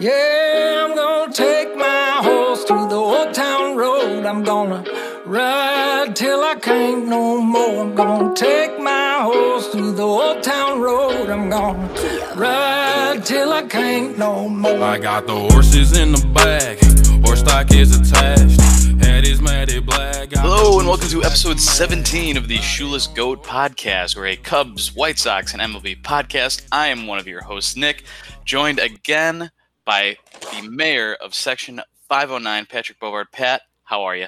Yeah, I'm gonna take my horse to the old town road. I'm gonna ride till I can't no more. I'm gonna take my horse to the old town road. I'm gonna ride till I can't no more. I got the horses in the back, horse stock is attached. Head is matted black. got Hello and welcome to episode 17 of the Shoeless Goat podcast. We're a Cubs, White Sox, and MLB podcast. I am one of your hosts, Nick, joined again by the mayor of Section 509, Patrick Bovard. Pat, how are you?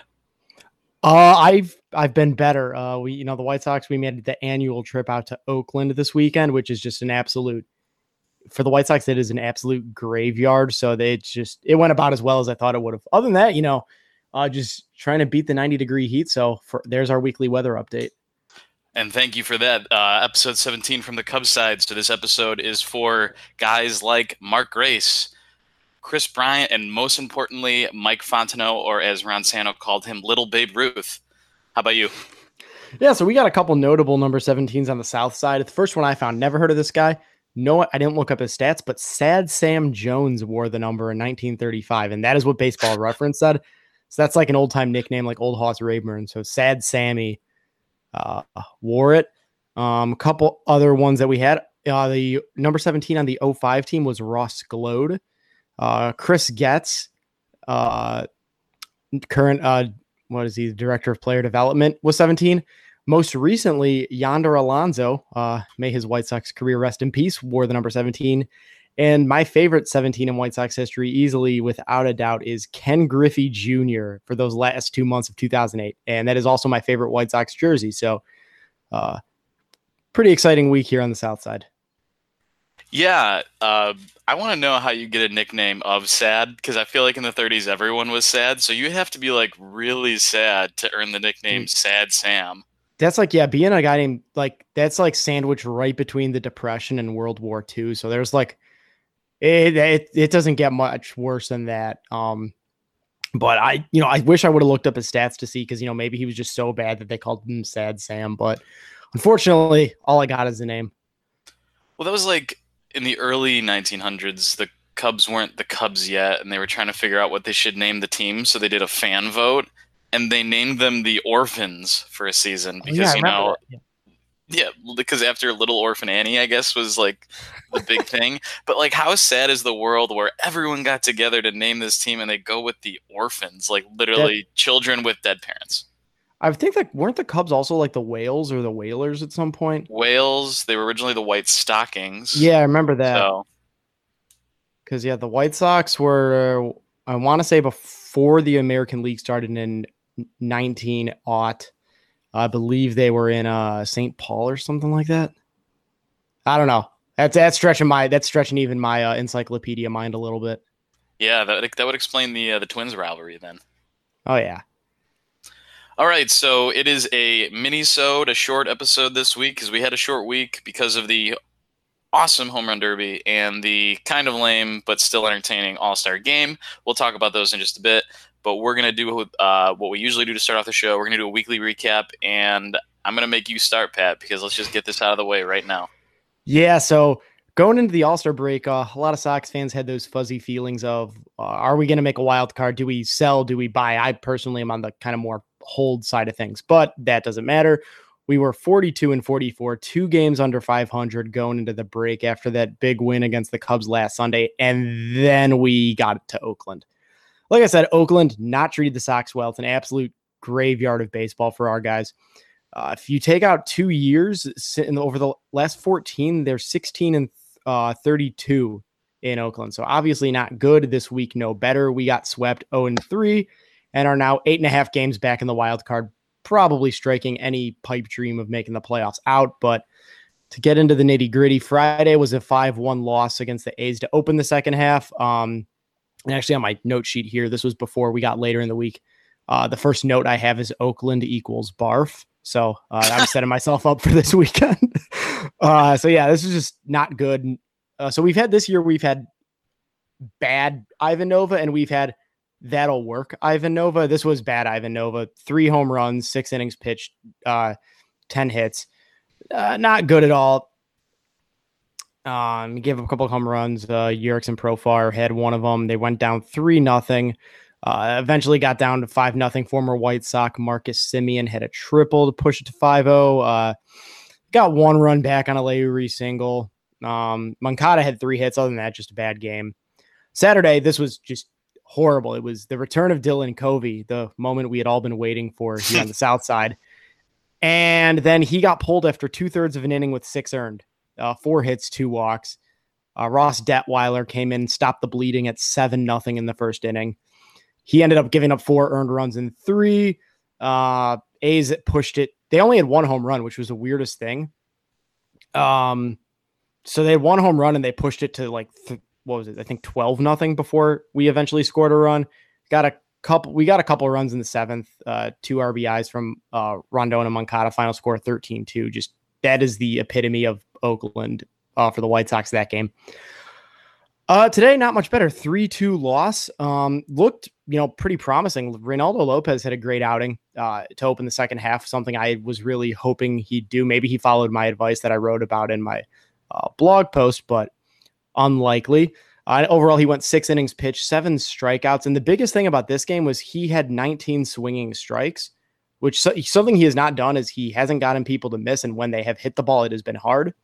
Uh, I've I've been better. Uh, we you know the White Sox we made the annual trip out to Oakland this weekend, which is just an absolute for the White Sox. It is an absolute graveyard. So they just it went about as well as I thought it would have. Other than that, you know, uh, just trying to beat the ninety degree heat. So for there's our weekly weather update. And thank you for that. Uh, episode 17 from the Cubs side. So this episode is for guys like Mark Grace, Kris Bryant, and most importantly, Mike Fontenot, or as Ron Santo called him, Little Babe Ruth. How about you? Yeah, so we got a couple notable number 17s on the south side. The first one I found, never heard of this guy. No, I didn't look up his stats, but Sad Sam Jones wore the number in 1935, and that is what Baseball Reference said. So that's like an old time nickname, like Old Hoss Radbourn. So Sad Sammy uh, wore it. Um, a couple other ones that we had. Uh, the number 17 on the 05 team was Ross Gload. Uh, Chris Getz, uh, current uh, what is he, director of player development, was 17. Most recently, Yonder Alonso, uh, may his White Sox career rest in peace, wore the number 17. And my favorite 17 in White Sox history, easily without a doubt, is Ken Griffey Jr. for those last two months of 2008. And that is also my favorite White Sox jersey. So, uh, pretty exciting week here on the South Side. Yeah, uh, I want to know how you get a nickname of sad because I feel like in the 30s everyone was sad. So you have to be like really sad to earn the nickname Sad Sam. That's like, yeah, being a guy named like that's like sandwiched right between the Depression and World War II. So there's like, it, it, it doesn't get much worse than that. Um, but I, you know, I wish I would have looked up his stats to see because, you know, maybe he was just so bad that they called him Sad Sam. But unfortunately, all I got is the name. Well, that was like in the early 1900s. The Cubs weren't the Cubs yet, and they were trying to figure out what they should name the team. So they did a fan vote, and they named them the Orphans for a season because Oh, I you know. Yeah. Yeah, because after Little Orphan Annie, I guess, was like the big thing. But like, how sad is the world where everyone got together to name this team and they go with the orphans, like literally children with dead parents? I think like weren't the Cubs also like the Whales or the Whalers at some point? Wales, they were originally the White Stockings. Yeah, I remember that. So Because yeah, the White Sox were I want to say before the American League started in 19 aught. I believe they were in uh St. Paul or something like that. I don't know. That's that's stretching my that's stretching even my uh, encyclopedia mind a little bit. yeah, that that would explain the uh, the Twins rivalry then. Oh yeah. All right, so it is a mini-sode, a short episode this week because we had a short week because of the awesome home run derby and the kind of lame but still entertaining All-Star game. We'll talk about those in just a bit, but we're gonna do uh, what we usually do to start off the show. We're gonna do a weekly recap, and I'm gonna make you start, Pat, because let's just get this out of the way right now. Yeah, so going into the All Star break, uh, a lot of Sox fans had those fuzzy feelings of, uh, are we going to make a wild card? Do we sell? Do we buy? I personally am on the kind of more hold side of things, but that doesn't matter. We were 42 and 44, two games under 500 going into the break after that big win against the Cubs last Sunday, and then we got to Oakland. Like I said, Oakland not treated the Sox well. It's an absolute graveyard of baseball for our guys. Uh, if you take out two years over the last 14, they're 16 and uh, 32 in Oakland. So obviously not good this week. No better. We got swept 0 and 3 and are now eight and a half games back in the wild card, probably striking any pipe dream of making the playoffs out. But to get into the nitty gritty, Friday was a 5 1 loss against the A's to open the second half. Um, and actually, on my note sheet here, this was before we got later in the week. Uh, the first note I have is Oakland equals barf. So uh, I'm setting myself up for this weekend. uh, so yeah, this is just not good. Uh, so we've had this year, we've had bad Ivan Nova, and we've had that'll work Ivan Nova. This was bad Ivan Nova. Three home runs, six innings pitched, uh, ten hits. Uh, not good at all. Um, gave up a couple home runs. Uh, and Profar had one of them. They went down three nothing. Uh, eventually got down to five nothing. Former White Sox Marcus Semien had a triple to push it to 5-0. Uh, got one run back on a Leury single. Um, Moncada had three hits. Other than that, just a bad game. Saturday, this was just horrible. It was the return of Dylan Covey, the moment we had all been waiting for here on the South Side. And then he got pulled after two thirds of an inning with six earned, uh, four hits, two walks. Uh, Ross Detwiler came in, stopped the bleeding at seven nothing in the first inning. He ended up giving up four earned runs in three. Uh, A's pushed it. They only had one home run, which was the weirdest thing. Um, so they had one home run and they pushed it to like th- what was it? I think twelve nothing before we eventually scored a run. Got a couple. We got a couple runs in the seventh. Uh, two RBIs from uh, Rondon and Moncada. Final score 13-2. Just that is the epitome of Oakland uh, for the White Sox that game. Uh, today, not much better. 3 2 loss. Um, looked, you know, pretty promising. Reynaldo Lopez had a great outing uh, to open the second half, something I was really hoping he'd do. Maybe he followed my advice that I wrote about in my uh, blog post, but unlikely. Uh, overall, he went six innings pitched, seven strikeouts. And the biggest thing about this game was he had 19 swinging strikes, which something he has not done is he hasn't gotten people to miss. And when they have hit the ball, it has been hard.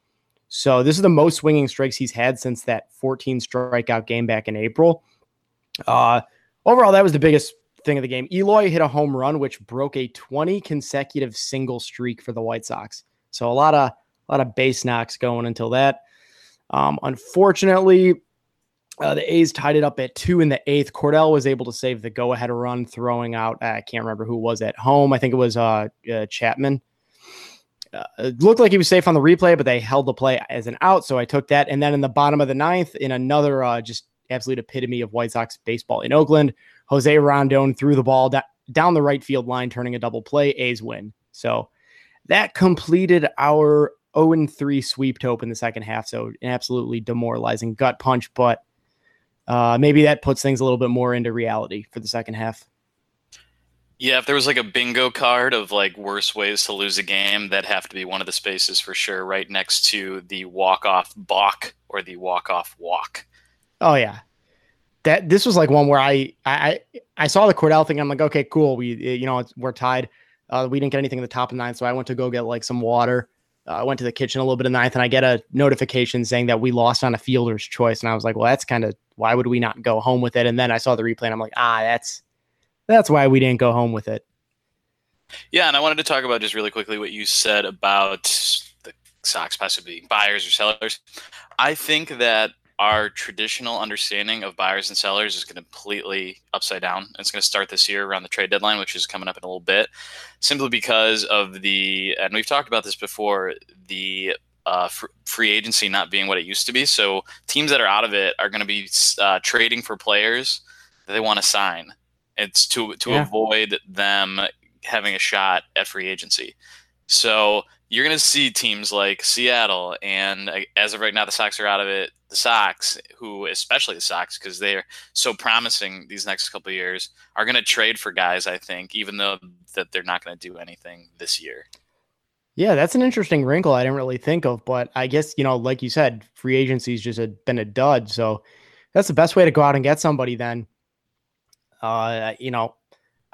So this is the most swinging strikes he's had since that 14 strikeout game back in April. Uh, overall, that was the biggest thing of the game. Eloy hit a home run, which broke a 20 consecutive single streak for the White Sox. So a lot of a lot of base knocks going until that. Um, unfortunately, uh, the A's tied it up at two in the eighth. Cordell was able to save the go-ahead run, throwing out. I can't remember who was at home. I think it was uh, uh, Chapman. Uh, it looked like he was safe on the replay, but they held the play as an out, so I took that. And then in the bottom of the ninth, in another uh, just absolute epitome of White Sox baseball in Oakland, Jose Rondon threw the ball da- down the right field line, turning a double play. A's win. So that completed our 0 3 sweep to open the second half. So an absolutely demoralizing gut punch, but uh, maybe that puts things a little bit more into reality for the second half. Yeah, if there was like a bingo card of like worst ways to lose a game, that'd have to be one of the spaces for sure, right next to the walk off balk or the walk off walk. Oh yeah, that this was like one where I I I saw the Cordell thing. I'm like, okay, cool. We you know we're tied. Uh, we didn't get anything in the top of nine, so I went to go get like some water. I went to the kitchen a little bit of ninth, and I get a notification saying that we lost on a fielder's choice, and I was like, well, that's kind of why would we not go home with it? And then I saw the replay, and I'm like, ah, that's that's why we didn't go home with it. Yeah, and I wanted to talk about just really quickly what you said about the Sox possibly being buyers or sellers. I think that our traditional understanding of buyers and sellers is going to completely upside down. It's going to start this year around the trade deadline, which is coming up in a little bit, simply because of the, and we've talked about this before, the uh, free agency not being what it used to be. So teams that are out of it are going to be uh, trading for players that they want to sign. It's to to yeah. avoid them having a shot at free agency. So you're going to see teams like Seattle, and uh, as of right now, the Sox are out of it. The Sox, who especially the Sox, because they're so promising these next couple years, are going to trade for guys. I think, even though that they're not going to do anything this year. Yeah, that's an interesting wrinkle I didn't really think of, but I guess you know, like you said, free agency's just a, been a dud. So that's the best way to go out and get somebody then. Uh, you know,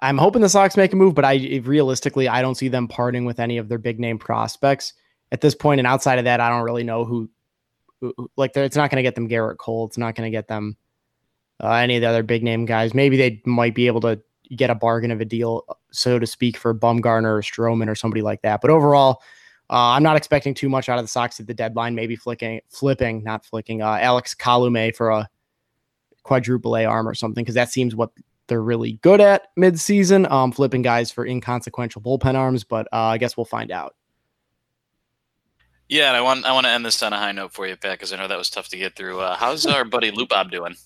I'm hoping the Sox make a move, but I realistically I don't see them parting with any of their big name prospects at this point. And outside of that, I don't really know who. who like, it's not going to get them Gerrit Cole. It's not going to get them uh, any of the other big name guys. Maybe they might be able to get a bargain of a deal, so to speak, for Bumgarner or Stroman or somebody like that. But overall, uh, I'm not expecting too much out of the Sox at the deadline. Maybe flicking, flipping, not flicking, uh, Alex Colome for a quadruple A arm or something, because that seems what they're really good at midseason, um, flipping guys for inconsequential bullpen arms. But uh, I guess we'll find out. Yeah, and I want I want to end this on a high note for you, Pat, because I know that was tough to get through. Uh, how's our buddy Lou Bob doing?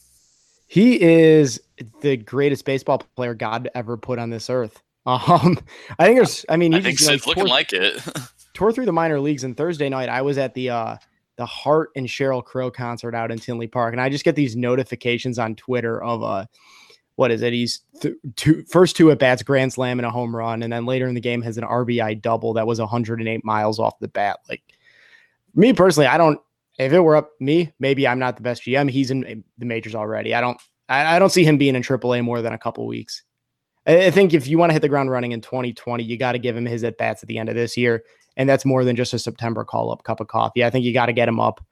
He is the greatest baseball player God ever put on this earth. Um, I think there's. I mean, I think just, it's looking tore, like it. tore through the minor leagues, and Thursday night I was at the uh, the Heart and Sheryl Crow concert out in Tinley Park, and I just get these notifications on Twitter of uh what is it? He's th- two, first two at bats, grand slam and a home run, and then later in the game has an RBI double that was 108 miles off the bat. Like me personally, I don't. if it were up me, maybe I'm not the best GM. He's in the majors already. I don't I, I don't see him being in AAA more than a couple weeks. I, I think if you want to hit the ground running in 2020, you got to give him his at bats at the end of this year, and that's more than just a September call up cup of coffee. I think you got to get him up,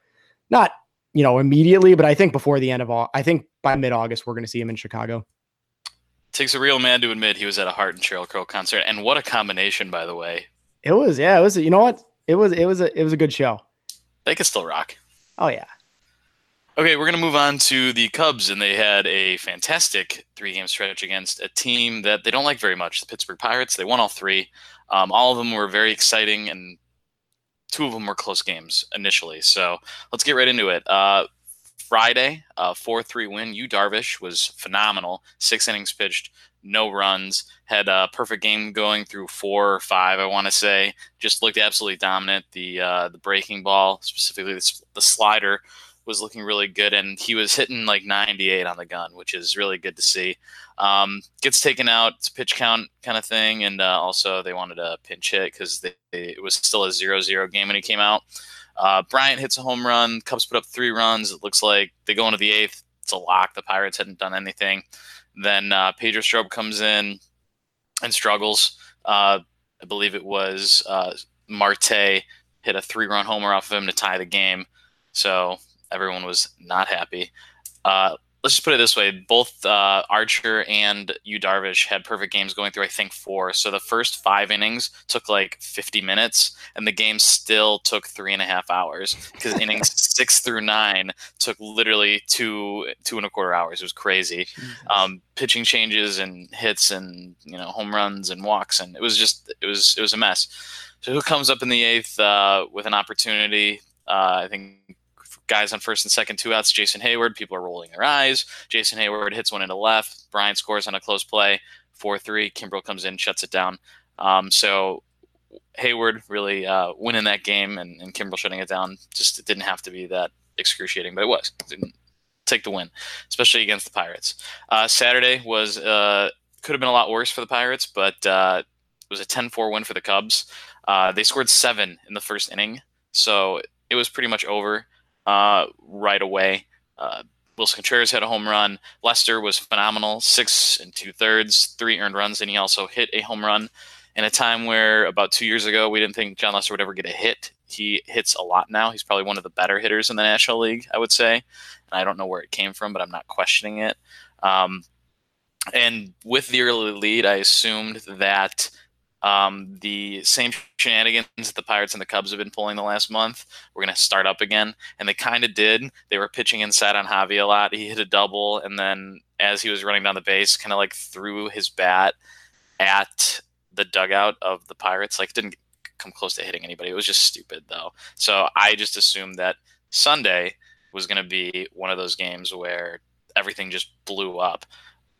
not you know immediately, but I think before the end of all, I think by mid August we're going to see him in Chicago. Takes a real man to admit he was at a Heart and Sheryl Crow concert, and what a combination, by the way. It was, yeah, it was. You know what? It was, it was a, it was a good show. They could still rock. Oh yeah. Okay, we're going to move on to the Cubs, and they had a fantastic three game stretch against a team that they don't like very much, the Pittsburgh Pirates. They won all three. Um, all of them were very exciting, and two of them were close games initially. So let's get right into it. Uh, Friday, a 4 3 win. Yu Darvish was phenomenal. Six innings pitched, no runs, had a perfect game going through four or five, I want to say. Just looked absolutely dominant. The, uh, the breaking ball, specifically the, the slider, was looking really good, and he was hitting like 98 on the gun, which is really good to see. Um, gets taken out, it's pitch count kind of thing, and uh, also they wanted a pinch hit because it was still a 0-0 game when he came out. Uh, Bryant hits a home run. Cubs put up three runs. It looks like they go into the eighth. It's a lock. The Pirates hadn't done anything. Then uh, Pedro Strop comes in and struggles. Uh, I believe it was uh, Marte hit a three-run homer off of him to tie the game. So everyone was not happy. Let's just put it this way: both uh, Archer and Yu Darvish had perfect games going through. I think four. So the first five innings took like 50 minutes, and the game still took three and a half hours because innings six through nine took literally two two and a quarter hours. It was crazy. Um, pitching changes and hits and you know home runs and walks, and it was just it was it was a mess. So who comes up in the eighth uh, with an opportunity? Uh, I think guys on first and second, two outs. Jason Heyward. people are rolling their eyes. Jason Heyward hits one into left. Brian scores on a close play, four three. Kimbrel comes in, shuts it down. Um, so Heyward really uh, winning that game, and, and Kimbrel shutting it down. Just it didn't have to be that excruciating, but it was. It didn't take the win, especially against the Pirates. Uh, Saturday was uh, could have been a lot worse for the Pirates, but uh, it was a 10-4 win for the Cubs. Uh, they scored seven in the first inning, so it was pretty much over uh, right away. Uh, Willson Contreras had a home run. Lester was phenomenal, six and two thirds, three earned runs, and he also hit a home run in a time where about two years ago we didn't think Jon Lester would ever get a hit. He hits a lot now. He's probably one of the better hitters in the National League, I would say. And I don't know where it came from, but I'm not questioning it. Um, and with the early lead, I assumed that um, the same shenanigans that the Pirates and the Cubs have been pulling the last month, we're going to start up again. And they kind of did. They were pitching inside on Javi a lot. He hit a double, and then as he was running down the base, kind of like threw his bat at the dugout of the Pirates. Like, didn't come close to hitting anybody. It was just stupid, though. So I just assumed that Sunday was going to be one of those games where everything just blew up.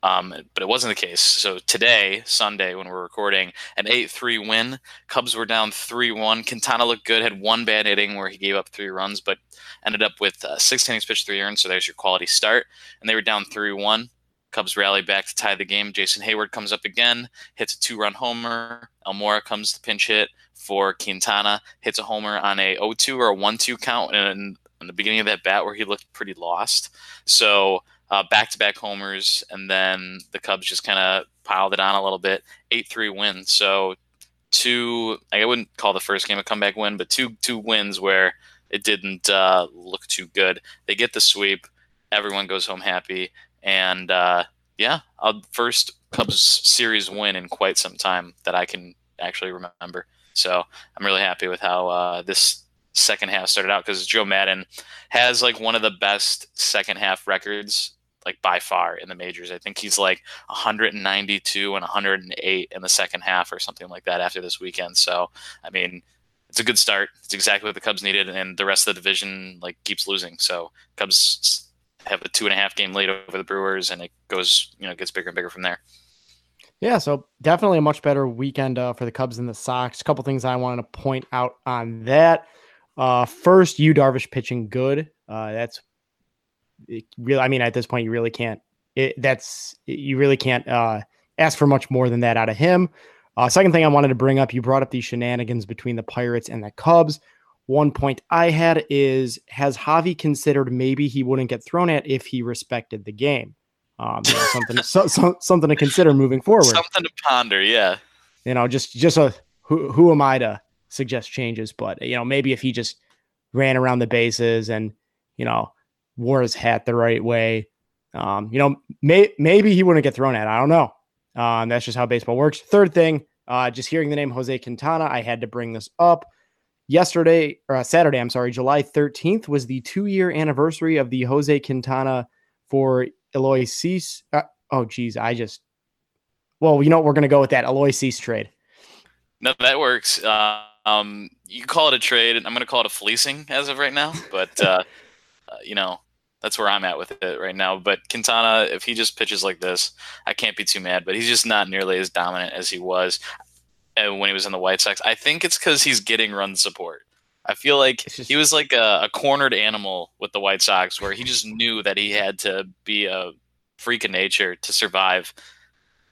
Um, but it wasn't the case. So today, Sunday, when we're recording, an 8 3 win. Cubs were down 3 1. Quintana looked good, had one bad inning where he gave up three runs, but ended up with uh, six innings pitched, three earned. So there's your quality start. And they were down 3 1. Cubs rally back to tie the game. Jason Heyward comes up again, hits a two run homer. Almora comes to pinch hit for Quintana, hits a homer on a 0 2 or a 1 2 count in the beginning of that bat where he looked pretty lost. So back to back homers, and then the Cubs just kind of piled it on a little bit. 8 3 win. So, two, I wouldn't call the first game a comeback win, but two two wins where it didn't uh, look too good. They get the sweep, everyone goes home happy, and uh, yeah, first Cubs series win in quite some time that I can actually remember. So I'm really happy with how uh, this second half started out because Joe Maddon has like one of the best second half records like by far in the majors. I think he's like 192 and 108 in the second half or something like that after this weekend. So, I mean, it's a good start. It's exactly what the Cubs needed, and the rest of the division like keeps losing. So, Cubs have a two and a half game lead over the Brewers, and it goes, you know, gets bigger and bigger from there. Yeah, so definitely a much better weekend uh, for the Cubs and the Sox. A couple things I wanted to point out on that. Uh, first, Yu Darvish pitching good. Uh, that's really, I mean, at this point, you really can't. It, that's you really can't uh, ask for much more than that out of him. Uh, second thing I wanted to bring up, you brought up these shenanigans between the Pirates and the Cubs. one point I had is has Javi considered maybe he wouldn't get thrown at if he respected the game? Um, you know, something so, so, something to consider moving forward. Something to ponder, yeah. You know, just just a who who am I to suggest changes? But you know, maybe if he just ran around the bases and you know wore his hat the right way, um, you know, may, maybe he wouldn't get thrown at. I don't know. Um, that's just how baseball works. Third thing, uh, just hearing the name Jose Quintana, I had to bring this up. Yesterday or uh, Saturday, I'm sorry, July 13th was the two year anniversary of the Jose Quintana for Eloy Cease. Uh, oh, geez, I just, well, you know what? We're going to go with that Eloy Cease trade. No, that works. Uh, um, you call it a trade. I'm going to call it a fleecing as of right now, but uh, uh, you know that's where I'm at with it right now. But Quintana, if he just pitches like this, I can't be too mad. But he's just not nearly as dominant as he was uh, when he was in the White Sox. I think it's because he's getting run support. I feel like just, he was like a, a, cornered animal with the White Sox, where he just knew that he had to be a freak of nature to survive.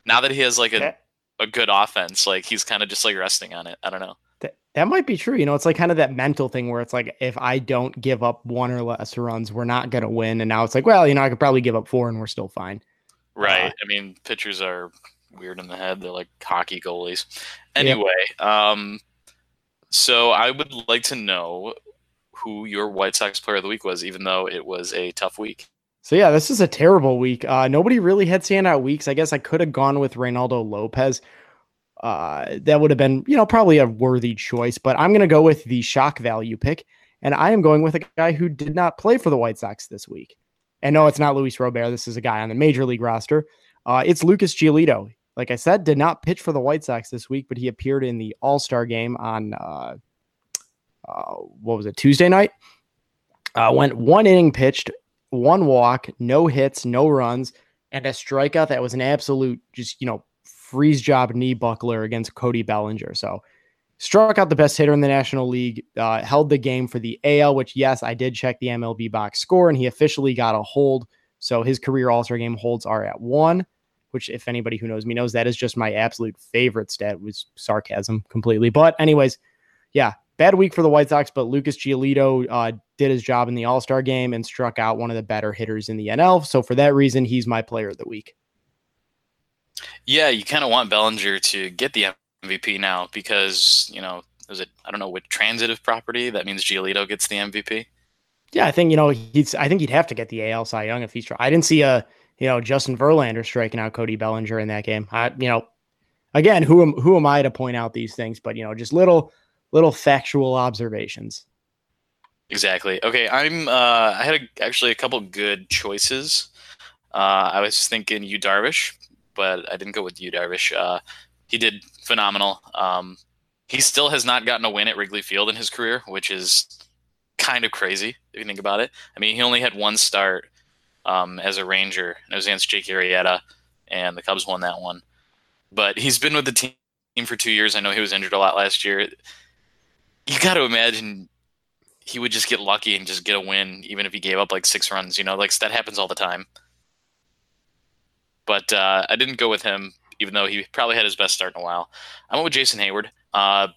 Now that he has like a, a good offense, like he's kind of just like resting on it. I don't know. That, might be true. You know, it's like kind of that mental thing where it's like, if I don't give up one or less runs, we're not going to win. And now it's like, well, you know, I could probably give up four and we're still fine. Right. Uh, I mean, pitchers are weird in the head. They're like hockey goalies. Anyway, um, so I would like to know who your White Sox player of the week was, even though it was a tough week. So yeah, this is a terrible week. Uh, nobody really had standout weeks. I guess I could have gone with Reynaldo Lopez. Uh, that would have been, you know, probably a worthy choice. But I'm going to go with the shock value pick, and I am going with a guy who did not play for the White Sox this week. And no, it's not Luis Robert. This is a guy on the major league roster. Uh, it's Lucas Giolito like I said, did not pitch for the White Sox this week, but he appeared in the All Star game on uh, uh, what was it Tuesday night? Uh, went one inning pitched, one walk, no hits, no runs, and a strikeout that was an absolute just you know freeze job knee buckler against Cody Bellinger. So struck out the best hitter in the National League, uh, held the game for the AL, which yes, I did check the MLB box score, and he officially got a hold. So his career All Star game holds are at one which if anybody who knows me knows that is just my absolute favorite stat was sarcasm completely. But anyways, yeah, bad week for the White Sox, but Lucas Giolito uh, did his job in the All Star game and struck out one of the better hitters in the NL. So for that reason, he's my player of the week. Yeah, you kind of want Bellinger to get the MVP now because you know is it I don't know what transitive property that means Giolito gets the MVP. Yeah, I think you know he's. I think he'd have to get the AL Cy Young if he's. I didn't see a you know, Justin Verlander striking out Cody Bellinger in that game. I, you know, again, who am who am I to point out these things? But you know, just little little factual observations. Exactly. Okay, I'm. Uh, I had a, actually a couple good choices. Uh, I was thinking Yu Darvish, but I didn't go with Yu Darvish. Uh, he did phenomenal. Um, he still has not gotten a win at Wrigley Field in his career, which is kind of crazy if you think about it. I mean, he only had one start um, as a Ranger, and it was against Jake Arrieta, and the Cubs won that one. But he's been with the team for two years. I know he was injured a lot last year. You got to imagine he would just get lucky and just get a win, even if he gave up like six runs. You know, like that happens all the time. But uh, I didn't go with him, even though he probably had his best start in a while. I went with Jason Heyward. Uh,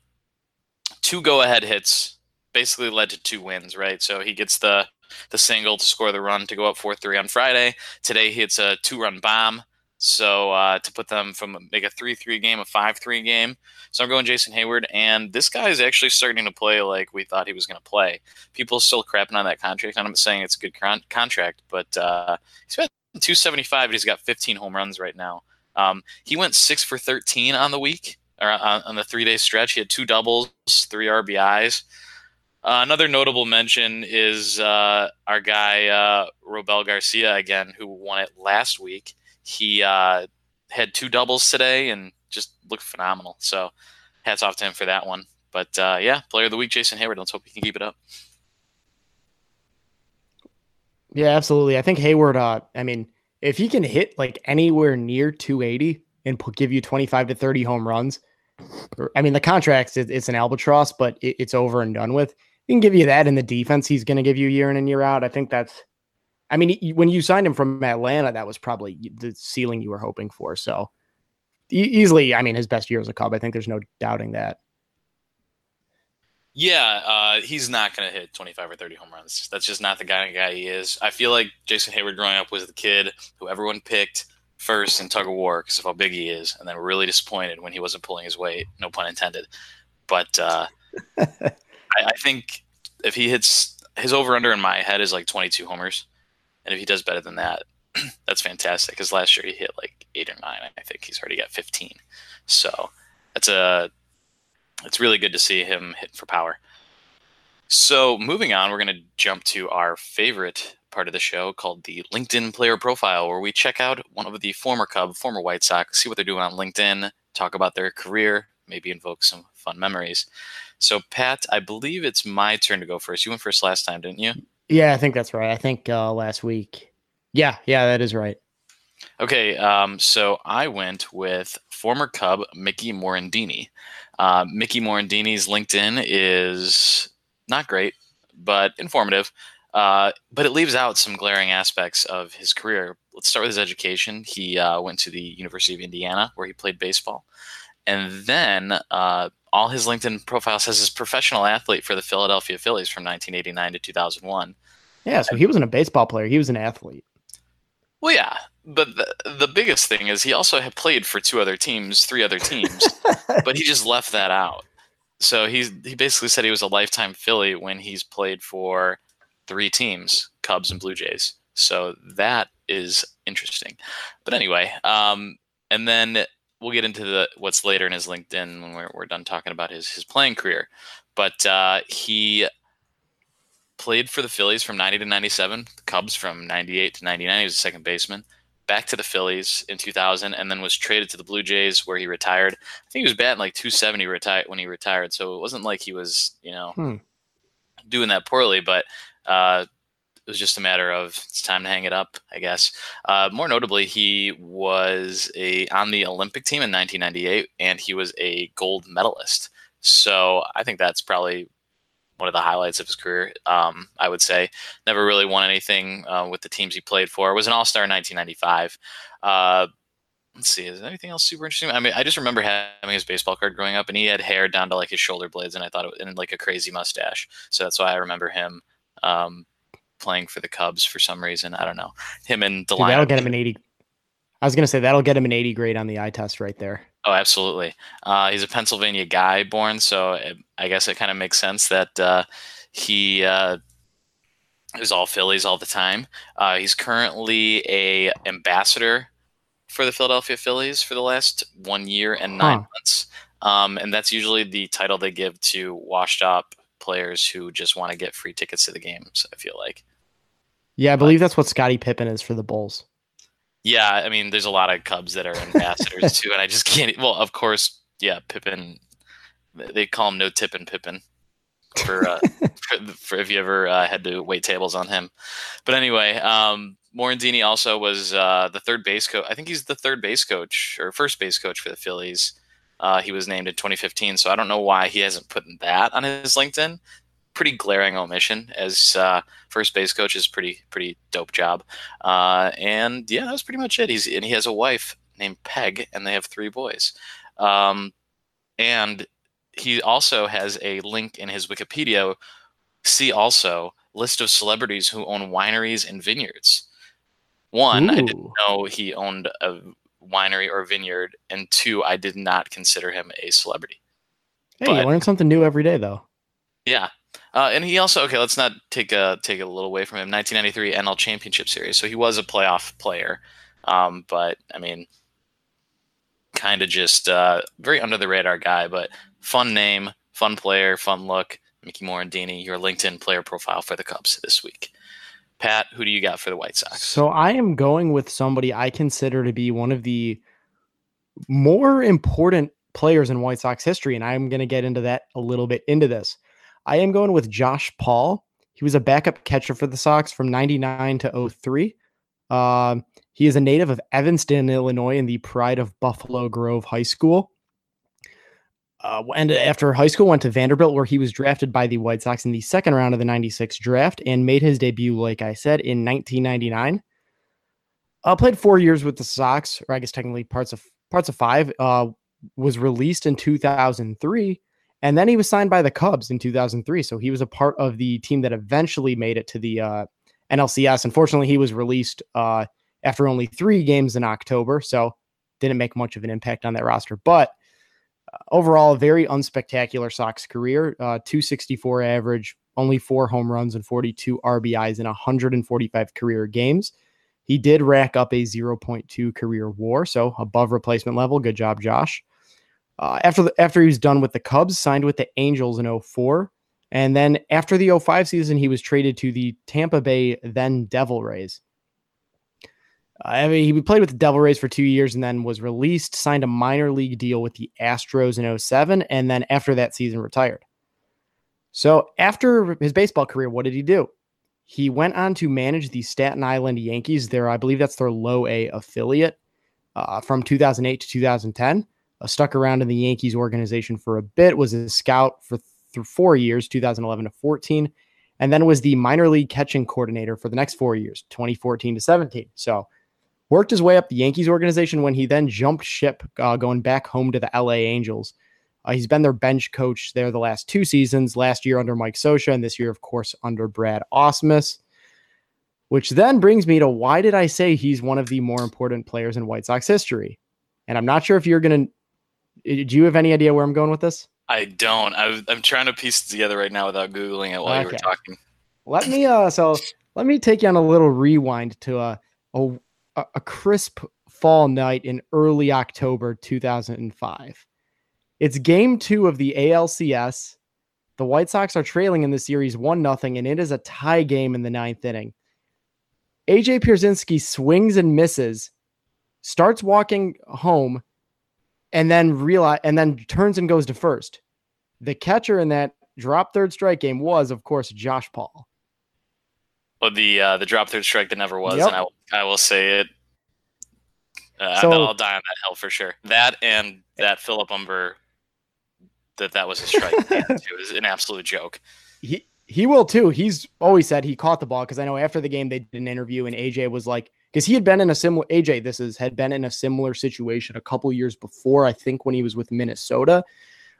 two go-ahead hits basically led to two wins, right? So he gets the the single to score the run to go up 4 3 on Friday. Today he hits a two run bomb. So uh, to put them from make a 3 3 game, a 5 3 game. So I'm going Jason Heyward, And this guy is actually starting to play like we thought he was going to play. People still crapping on that contract. and I'm not saying it's a good con- contract, but uh, he's got 275, but he's got 15 home runs right now. Um, he went 6 for 13 on the week, or on, on the three day stretch. He had two doubles, three RBIs. Uh, another notable mention is uh, our guy uh, Robel Garcia again, who won it last week. He uh, had two doubles today and just looked phenomenal. So, hats off to him for that one. But uh, yeah, player of the week, Jason Heyward. Let's hope he can keep it up. Yeah, absolutely. I think Heyward. Uh, I mean, if he can hit like anywhere near 280 and give you 25 to 30 home runs, I mean, the contract it's an albatross, but it's over and done with he can give you that in the defense he's going to give you year in and year out. I think that's, I mean, when you signed him from Atlanta, that was probably the ceiling you were hoping for. So easily, I mean, his best year as a Cub. I think there's no doubting that. Yeah, uh, he's not going to hit 25 or 30 home runs. That's just not the guy, guy he is. I feel like Jason Heyward growing up was the kid who everyone picked first in tug of war because of how big he is, and then really disappointed when he wasn't pulling his weight. No pun intended. But uh, I, I think if he hits his over under in my head is like 22 homers, and if he does better than that, that's fantastic. Because last year he hit like eight or nine. I think he's already got 15. So that's a it's really good to see him hit for power. So moving on, we're going to jump to our favorite part of the show called the LinkedIn Player Profile, where we check out one of the former Cub, former White Sox, see what they're doing on LinkedIn, talk about their career, maybe invoke some fun memories. So Pat, I believe it's my turn to go first. You went first last time, didn't you? Yeah, I think that's right. I think uh, last week. Yeah, yeah, that is right. Okay, um, so I went with former Cub Mickey Morandini. Uh, Mickey Morandini's LinkedIn is not great, but informative. Uh, but it leaves out some glaring aspects of his career. Let's start with his education. He uh, went to the University of Indiana, where he played baseball. And then uh, all his LinkedIn profile says his professional athlete for the Philadelphia Phillies from 1989 to 2001. Yeah, so he wasn't a baseball player; he was an athlete. Well, yeah, but the, the biggest thing is he also had played for two other teams, three other teams, but he just left that out. So he's he basically said he was a lifetime Philly when he's played for three teams, Cubs and Blue Jays. So that is interesting. But anyway, um, and then we'll get into the what's later in his LinkedIn when we're, we're done talking about his his playing career. But uh, he played for the Phillies from 90 to 97, the Cubs from 98 to 99. He was a second baseman. Back to the Phillies in 2000, and then was traded to the Blue Jays, where he retired. I think he was batting like 270 retired when he retired, so it wasn't like he was, you know, Hmm. doing that poorly. But uh, it was just a matter of it's time to hang it up, I guess. Uh, more notably, he was a on the Olympic team in 1998, and he was a gold medalist. So I think that's probably one of the highlights of his career. Um, I would say never really won anything uh, with the teams he played for. Was an All Star in 1995. Uh, let's see, is there anything else super interesting? I mean, I just remember having his baseball card growing up, and he had hair down to like his shoulder blades, and I thought it and like a crazy mustache. So that's why I remember him um, playing for the Cubs for some reason. I don't know him and Dude, Delino. that'll get him an eighty. I was gonna say that'll get him an eighty grade on the eye test right there. Oh, absolutely. Uh, he's a Pennsylvania guy born, so it, I guess it kind of makes sense that uh, he uh, is all Phillies all the time. Uh, he's currently a ambassador for the Philadelphia Phillies for the last one year and nine Huh. months, um, and that's usually the title they give to washed up players who just want to get free tickets to the games. I feel like. Yeah, I believe that's what Scottie Pippen is for the Bulls. Yeah, I mean, there's a lot of Cubs that are ambassadors too, and I just can't. Well, of course, yeah, Pippen. They call him No Tippin Pippen for, uh, for, for if you ever uh, had to wait tables on him. But anyway, um, Morandini also was uh, the third base coach. I think he's the third base coach or first base coach for the Phillies. Uh, he was named in 2015, so I don't know why he hasn't put that on his LinkedIn. Pretty glaring omission as uh, first base coach is pretty pretty dope job. Uh, and yeah, that's pretty much it. He's and he has a wife named Peg, and they have three boys. Um, and he also has a link in his Wikipedia. See also list of celebrities who own wineries and vineyards. One, I didn't know he owned a winery or vineyard, and two, I did not consider him a celebrity. Hey, you learn something new every day, though. Yeah. Uh, and he also okay. Let's not take a take a little away from him. 1993 NL Championship Series, so he was a playoff player, um, but I mean, kind of just uh, very under the radar guy, but fun name, fun player, fun look. Mickey Morandini, your LinkedIn player profile for the Cubs this week. Pat, who do you got for the White Sox? So I am going with somebody I consider to be one of the more important players in White Sox history, and I'm going to get into that a little bit into this. I am going with Josh Paul. He was a backup catcher for the Sox from 99 to 03. Um, he is a native of Evanston, Illinois, and the pride of Buffalo Grove High School. Uh, and after high school, went to Vanderbilt, where he was drafted by the White Sox in the second round of the '96 draft, and made his debut, like I said, in 1999. Uh, played four years with the Sox, or I guess technically parts of parts of five. Uh, was released in 2003, And then he was signed by the Cubs in 2003. So he was a part of the team that eventually made it to the uh, NLCS. Unfortunately, he was released uh, after only three games in October. So didn't make much of an impact on that roster. But uh, overall, a very unspectacular Sox career. Uh, 264 average, only four home runs and 42 RBIs in 145 career games. He did rack up a 0.2 career WAR, so above replacement level. Good job, Josh. Uh, after the, after he was done with the Cubs, signed with the Angels in 04. And then after the 05 season, he was traded to the Tampa Bay then Devil Rays. I mean, he played with the Devil Rays for two years and then was released, signed a minor league deal with the Astros in 07, and then after that season, retired. So after his baseball career, what did he do? He went on to manage the Staten Island Yankees. There, I believe that's their low A affiliate uh, from 2008 to 2010. Uh, stuck around in the Yankees organization for a bit, was a scout for th- four years, 2011 to 14, and then was the minor league catching coordinator for the next four years, 2014 to 17. So worked his way up the Yankees organization when he then jumped ship, uh, going back home to the LA Angels. Uh, he's been their bench coach there the last two seasons, last year under Mike Scioscia, and this year, of course, under Brad Ausmus. Which then brings me to why did I say he's one of the more important players in White Sox history? And I'm not sure if you're going to. Do you have any idea where I'm going with this? I don't. I, am trying to piece it together right now without googling it while okay. you were talking. Let me. Uh. So let me take you on a little rewind to a a, a crisp fall night in early October 2005. It's game two of the ALCS. The White Sox are trailing in the series 1 0, and it is a tie game in the ninth inning. AJ Pierzynski swings and misses, starts walking home, and then realize and then turns and goes to first. The catcher in that drop third strike game was, of course, Josh Paul. Well, the uh, the drop third strike that never was, yep. and I, I will say it. Uh, so, I'll die on that hill for sure. That and that Philip Umber, that that was a strike. it was an absolute joke. He he will too. He's always said he caught the ball because I know after the game they did an interview and AJ was like, because he had been in a similar AJ, this is had been in a similar situation a couple years before, I think when he was with Minnesota,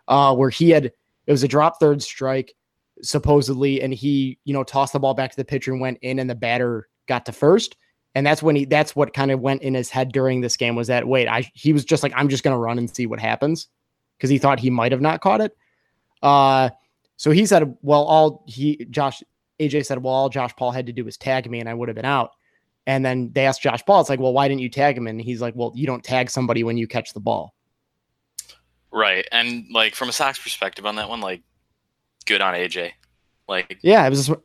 uh, where he had it was a drop third strike, supposedly, and he, you know, tossed the ball back to the pitcher and went in and the batter got to first. And that's when he that's what kind of went in his head during this game was that wait, I he was just like, I'm just gonna run and see what happens because he thought he might have not caught it. Uh, so he said, well, all he, Josh, AJ said, well, all Josh Paul had to do was tag me and I would have been out. And then they asked Josh Paul, it's like, well, why didn't you tag him? And he's like, well, you don't tag somebody when you catch the ball. Right. And like from a Sox perspective on that one, like good on AJ. Like, yeah, it was a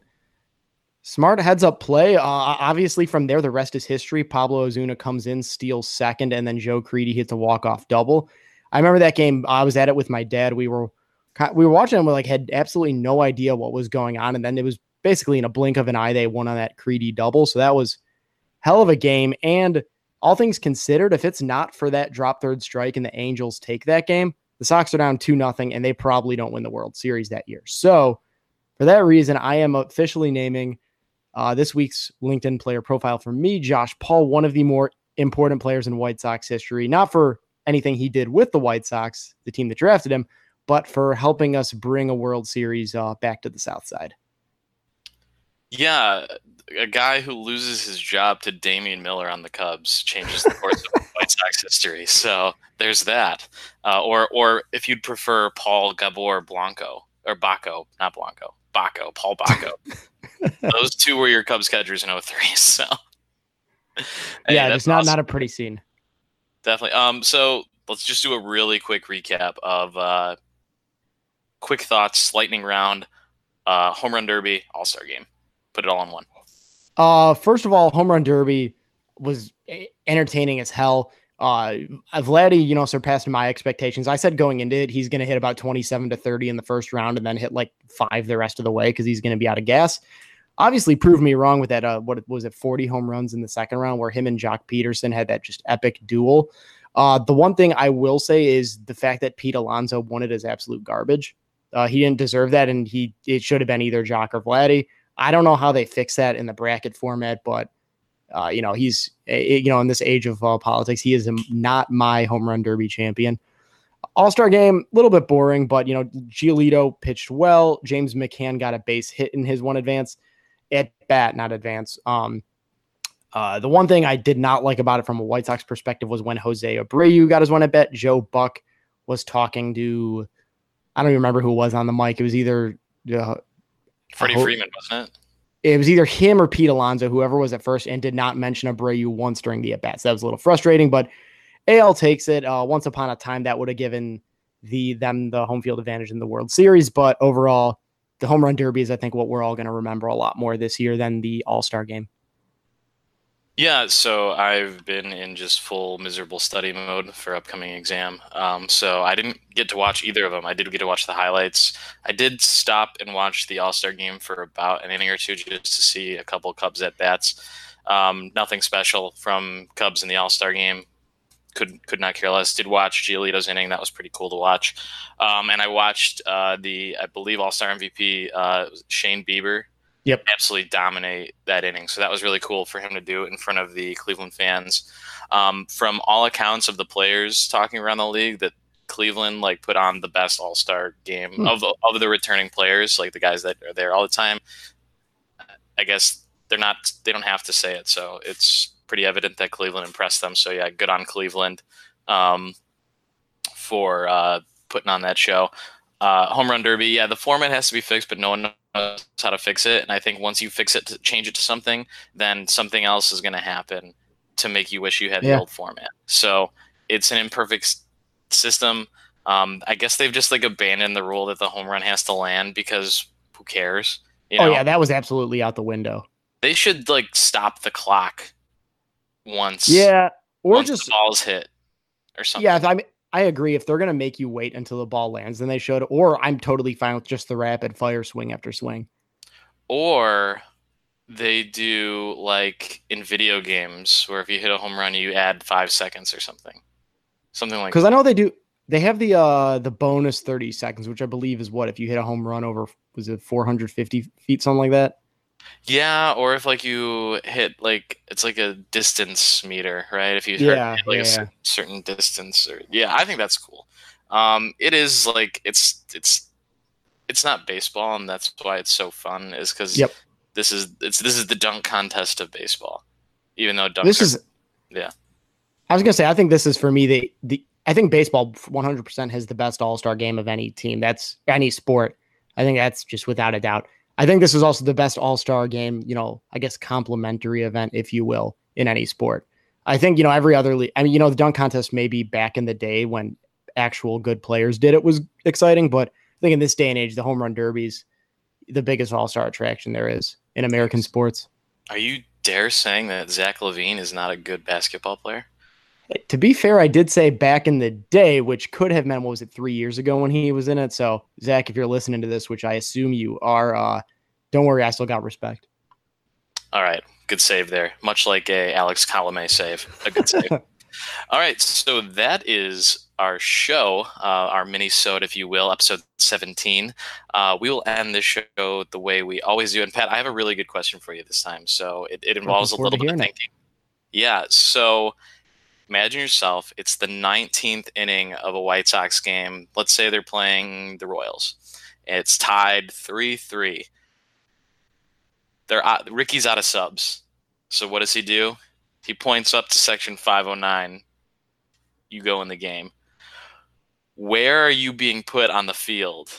smart heads up play. Uh, obviously, from there, the rest is history. Pablo Ozuna comes in, steals second, and then Joe Crede hits a walk off double. I remember that game. I was at it with my dad. We were we were watching and we like had absolutely no idea what was going on, and then it was basically in a blink of an eye they won on that Creedy double. So that was hell of a game. And all things considered, if it's not for that drop third strike and the Angels take that game, the Sox are down two nothing, and they probably don't win the World Series that year. So for that reason, I am officially naming uh, this week's LinkedIn player profile for me, Josh Paul, one of the more important players in White Sox history, not for anything he did with the White Sox, the team that drafted him, but for helping us bring a World Series uh, back to the South Side. Yeah, a guy who loses his job to Damian Miller on the Cubs changes the course of White Sox history. So there's that. Uh, or, or if you'd prefer, Paul Gabor Blanco or Bako, not Blanco, Bako, Paul Bako. Those two were your Cubs catchers in 03. So hey, yeah, it's not awesome. not a pretty scene. Definitely. Um, so let's just do a really quick recap of uh, quick thoughts, lightning round, uh, home run derby, all star game. Put it all in one. Uh, first of all, home run derby was entertaining as hell. Uh, Vladdy, you know, surpassed my expectations. I said going into it, he's going to hit about 27 to 30 in the first round and then hit like five the rest of the way because he's going to be out of gas. Obviously, proved me wrong with that. Uh, what was it, 40 home runs in the second round where him and Joc Pederson had that just epic duel. Uh, the one thing I will say is the fact that Pete Alonso won it is absolute garbage. Uh, he didn't deserve that, and he it should have been either Joc or Vladdy. I don't know how they fix that in the bracket format, but uh, you know he's you know in this age of uh, politics, he is not my home run derby champion. All Star game, a little bit boring, but you know, Giolito pitched well. James McCann got a base hit in his one advance at bat, not advance. Um, uh, the one thing I did not like about it from a White Sox perspective was when Jose Abreu got his one at bat. Joe Buck was talking to, I don't even remember who was on the mic. It was either uh, Freddie hope- Freeman, wasn't it? it was either him or Pete Alonso, whoever was at first, and did not mention Abreu once during the at bats. That was a little frustrating, but AL takes it. Uh, once upon a time, that would have given the them the home field advantage in the World Series, but overall, the home run derby is, I think, what we're all going to remember a lot more this year than the All Star game. Yeah, so I've been in just full miserable study mode for upcoming exam. Um, so I didn't get to watch either of them. I did get to watch the highlights. I did stop and watch the All Star game for about an inning or two just to see a couple Cubs at bats. Um, nothing special from Cubs in the All Star game. Could could not care less. Did watch Giolito's inning. That was pretty cool to watch. Um, and I watched uh, the I believe All Star MVP uh, Shane Bieber Yep. absolutely dominate that inning. So that was really cool for him to do in front of the Cleveland fans. Um, from all accounts of the players talking around the league, that Cleveland like put on the best All Star game Hmm. of of the returning players, like the guys that are there all the time. I guess they're not. They don't have to say it, so it's pretty evident that Cleveland impressed them. So yeah, good on Cleveland um, for uh, putting on that show. Uh, home run derby, yeah, the format has to be fixed, but no one knows how to fix it. And I think once you fix it to change it to something, then something else is going to happen to make you wish you had Yeah. the old format. So it's an imperfect system. Um, I guess they've just like abandoned the rule that the home run has to land because who cares? You oh yeah, that was absolutely out the window. they should like stop the clock once. Yeah, or once just the ball's hit or something. yeah. I mean, I agree. If they're gonna make you wait until the ball lands, then they should. Or I'm totally fine with just the rapid fire swing after swing. or they do like in video games where if you hit a home run you add five seconds or something something like Because I know they do. They have the uh the bonus 30 seconds, which I believe is what if you hit a home run over was it 450 feet, something like that. Yeah or if like you hit like it's like a distance meter right if you hit Yeah, like yeah, a cer- certain distance or yeah i think that's cool um it is like it's it's it's not baseball and that's why it's so fun is because Yep. this is it's this is the dunk contest of baseball even though dunks This are, is yeah. I was gonna say I think this is for me the the I think baseball 100 percent has the best All Star game of any team. That's any sport. I think that's just without a doubt. I think this is also the best All Star game. You know, I guess complimentary event, if you will, in any sport. I think you know every other league. I mean, you know, the dunk contest maybe back in the day when actual good players did it was exciting, but I think in this day and age, the home run derbies the biggest All Star attraction there is in American sports. Are you dare saying that Zach LaVine is not a good basketball player? To be fair, I did say back in the day, which could have meant what was it three years ago when he was in it. So Zach, if you're listening to this, which I assume you are, uh, don't worry, I still got respect. All right, good save there. Much like a Alex Colome save, a good save. All right, so that is our show, uh, our mini-sode, if you will, episode 17. Uh, we will end this show the way we always do. And Pat, I have a really good question for you this time. So it, it involves a little bit of hearing it. thinking. Yeah, so imagine yourself, it's the 19th inning of a White Sox game. Let's say they're playing the Royals. It's tied 3 3. They're Ricky's out of subs. So what does he do? He points up to section 509. You go in the game. Where are you being put on the field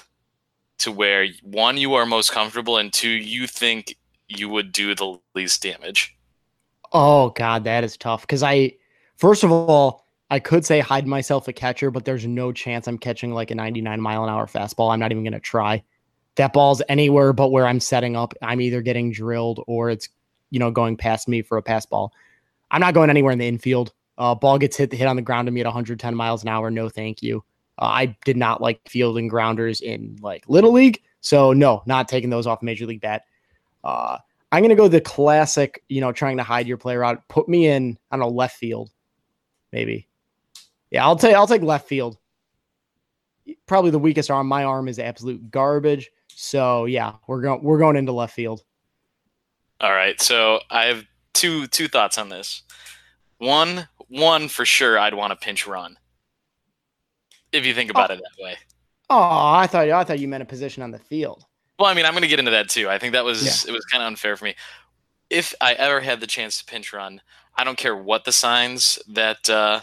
to where one you are most comfortable and two you think you would do the least damage? Oh God, that is tough. Because I, first of all, I could say hide myself a catcher, but there's no chance I'm catching like a 99 mile an hour fastball. I'm not even gonna try. That ball's anywhere but where I'm setting up. I'm either getting drilled or it's, you know, going past me for a pass ball. I'm not going anywhere in the infield. Uh, ball gets hit hit on the ground to me at 110 miles an hour. No, thank you. Uh, I did not like fielding grounders in like little league, so no, not taking those off major league bat. Uh, I'm gonna go the classic, you know, trying to hide your player out. Put me in, I don't know, left field, maybe. Yeah, I'll take I'll take left field. Probably the weakest arm. My arm is absolute garbage. So yeah, we're going we're going into left field. All right, so I have two two thoughts on this. One, one for sure, I'd want to pinch run. if you think about oh. it that way. Oh, I thought I thought you meant a position on the field. Well, I mean, I'm going to get into that too. I think that was it was kind of unfair for me. If I ever had the chance to pinch run, I don't care what the signs that uh,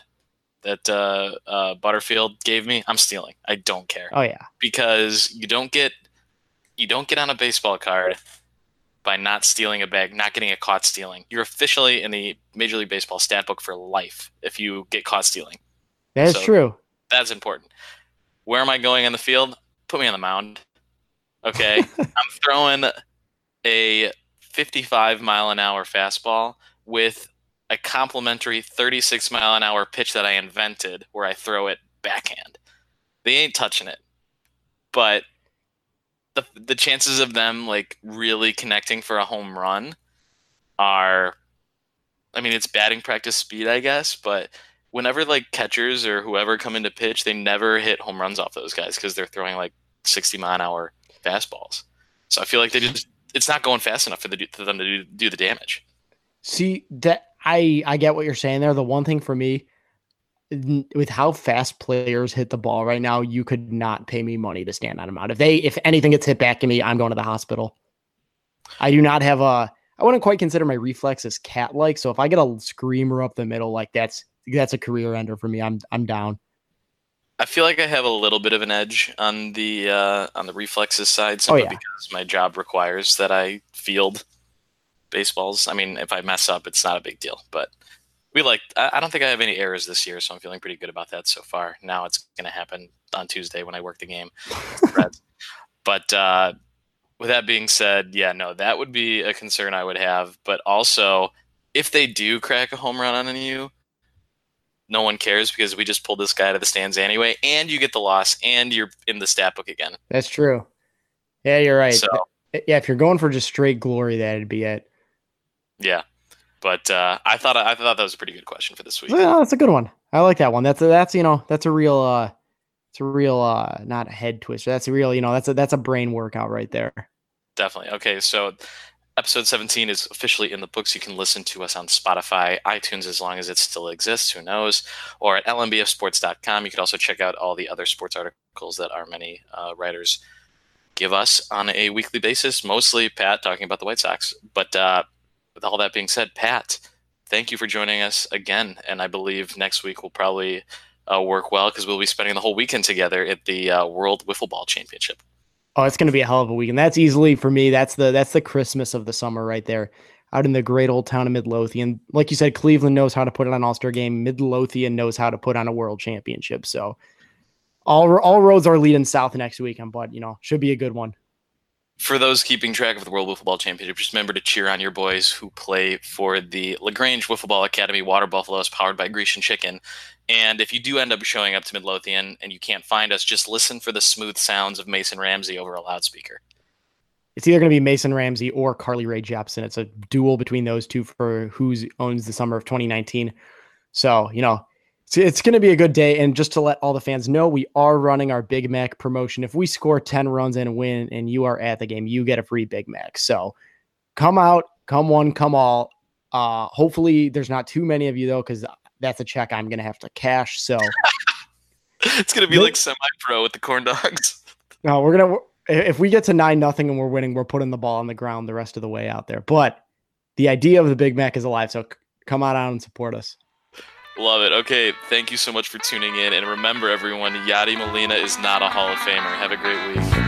that uh, uh, Butterfield gave me. I'm stealing. I don't care Oh yeah. because you don't get you don't get on a baseball card by not stealing a bag, not getting a caught stealing. You're officially in the Major League Baseball stat book for life if you get caught stealing. That's So- true. That's important. Where am I going on the field? Put me on the mound. Okay. I'm throwing a 55 mile an hour fastball with a complimentary 36 mile an hour pitch that I invented where I throw it backhand. They ain't touching it. But the the chances of them like really connecting for a home run are I mean it's batting practice speed I guess, but whenever like catchers or whoever come into pitch, they never hit home runs off those guys because they're throwing like 60 mile an hour fastballs. So I feel like they just it's not going fast enough for, the, for them to do, do the damage. See that I I get what you're saying there. The one thing for me with how fast players hit the ball right now, you could not pay me money to stand on them out. If they if anything gets hit back at me, I'm going to the hospital. I do not have a I wouldn't quite consider my reflexes cat like. So if I get a screamer up the middle, like that's that's a career ender for me. I'm I'm down. I feel like I have a little bit of an edge on the uh, on the reflexes side simply yeah. because my job requires that I field baseballs. I mean, if I mess up, it's not a big deal. But we like I, don't think I have any errors this year, so I'm feeling pretty good about that so far. Now it's going to happen on Tuesday when I work the game. But uh, with that being said, yeah, no, that would be a concern I would have. But also, if they do crack a home run on you, no one cares because we just pulled this guy out of the stands anyway, and you get the loss, and you're in the stat book again. That's true. Yeah, you're right. So Yeah, if you're going for just straight glory, that'd be it. Yeah, but uh, I thought I thought that was a pretty good question for this week. Well, that's a good one. I like that one. That's a, that's you know that's a real uh it's a real uh not a head twister. That's a real you know that's a that's a brain workout right there. Definitely. Okay, so episode 17 is officially in the books. You can listen to us on Spotify, iTunes, as long as it still exists. Who knows? Or at lmbfsports.com. You can also check out all the other sports articles that our many uh, writers give us on a weekly basis. Mostly Pat talking about the White Sox. But uh, with all that being said, Pat, thank you for joining us again. And I believe next week will probably uh, work well because we'll be spending the whole weekend together at the uh, World Wiffle Ball Championship. Oh, it's gonna be a hell of a weekend. That's easily for me. That's the that's the Christmas of the summer right there. Out in the great old town of Midlothian. Like you said, Cleveland knows how to put on an all-star game. Midlothian knows how to put on a world championship. So all all roads are leading south next weekend, but you know, should be a good one. For those keeping track of the World Wiffle Ball Championship, just remember to cheer on your boys who play for the Lagrange Wiffle Ball Academy Water Buffaloes, powered by Grecian Chicken. And if you do end up showing up to Midlothian and you can't find us, just listen for the smooth sounds of Mason Ramsey over a loudspeaker. It's either going to be Mason Ramsey or Carly Rae Jepsen. It's a duel between those two for who owns the summer of 2019. So, you know, it's, it's going to be a good day. And just to let all the fans know, we are running our Big Mac promotion. If we score 10 runs and win and you are at the game, you get a free Big Mac. So come out, come one, come all. Uh, hopefully, there's not too many of you, though, because that's a check I'm going to have to cash. So, It's going to be like semi pro with the corn dogs. No, we're gonna if we get to nine nothing and we're winning, we're putting the ball on the ground the rest of the way out there. But the idea of the Big Mac is alive, so come on out and support us. Love it. Okay, thank you so much for tuning in. And remember, everyone, Yadi Molina is not a Hall of Famer. Have a great week.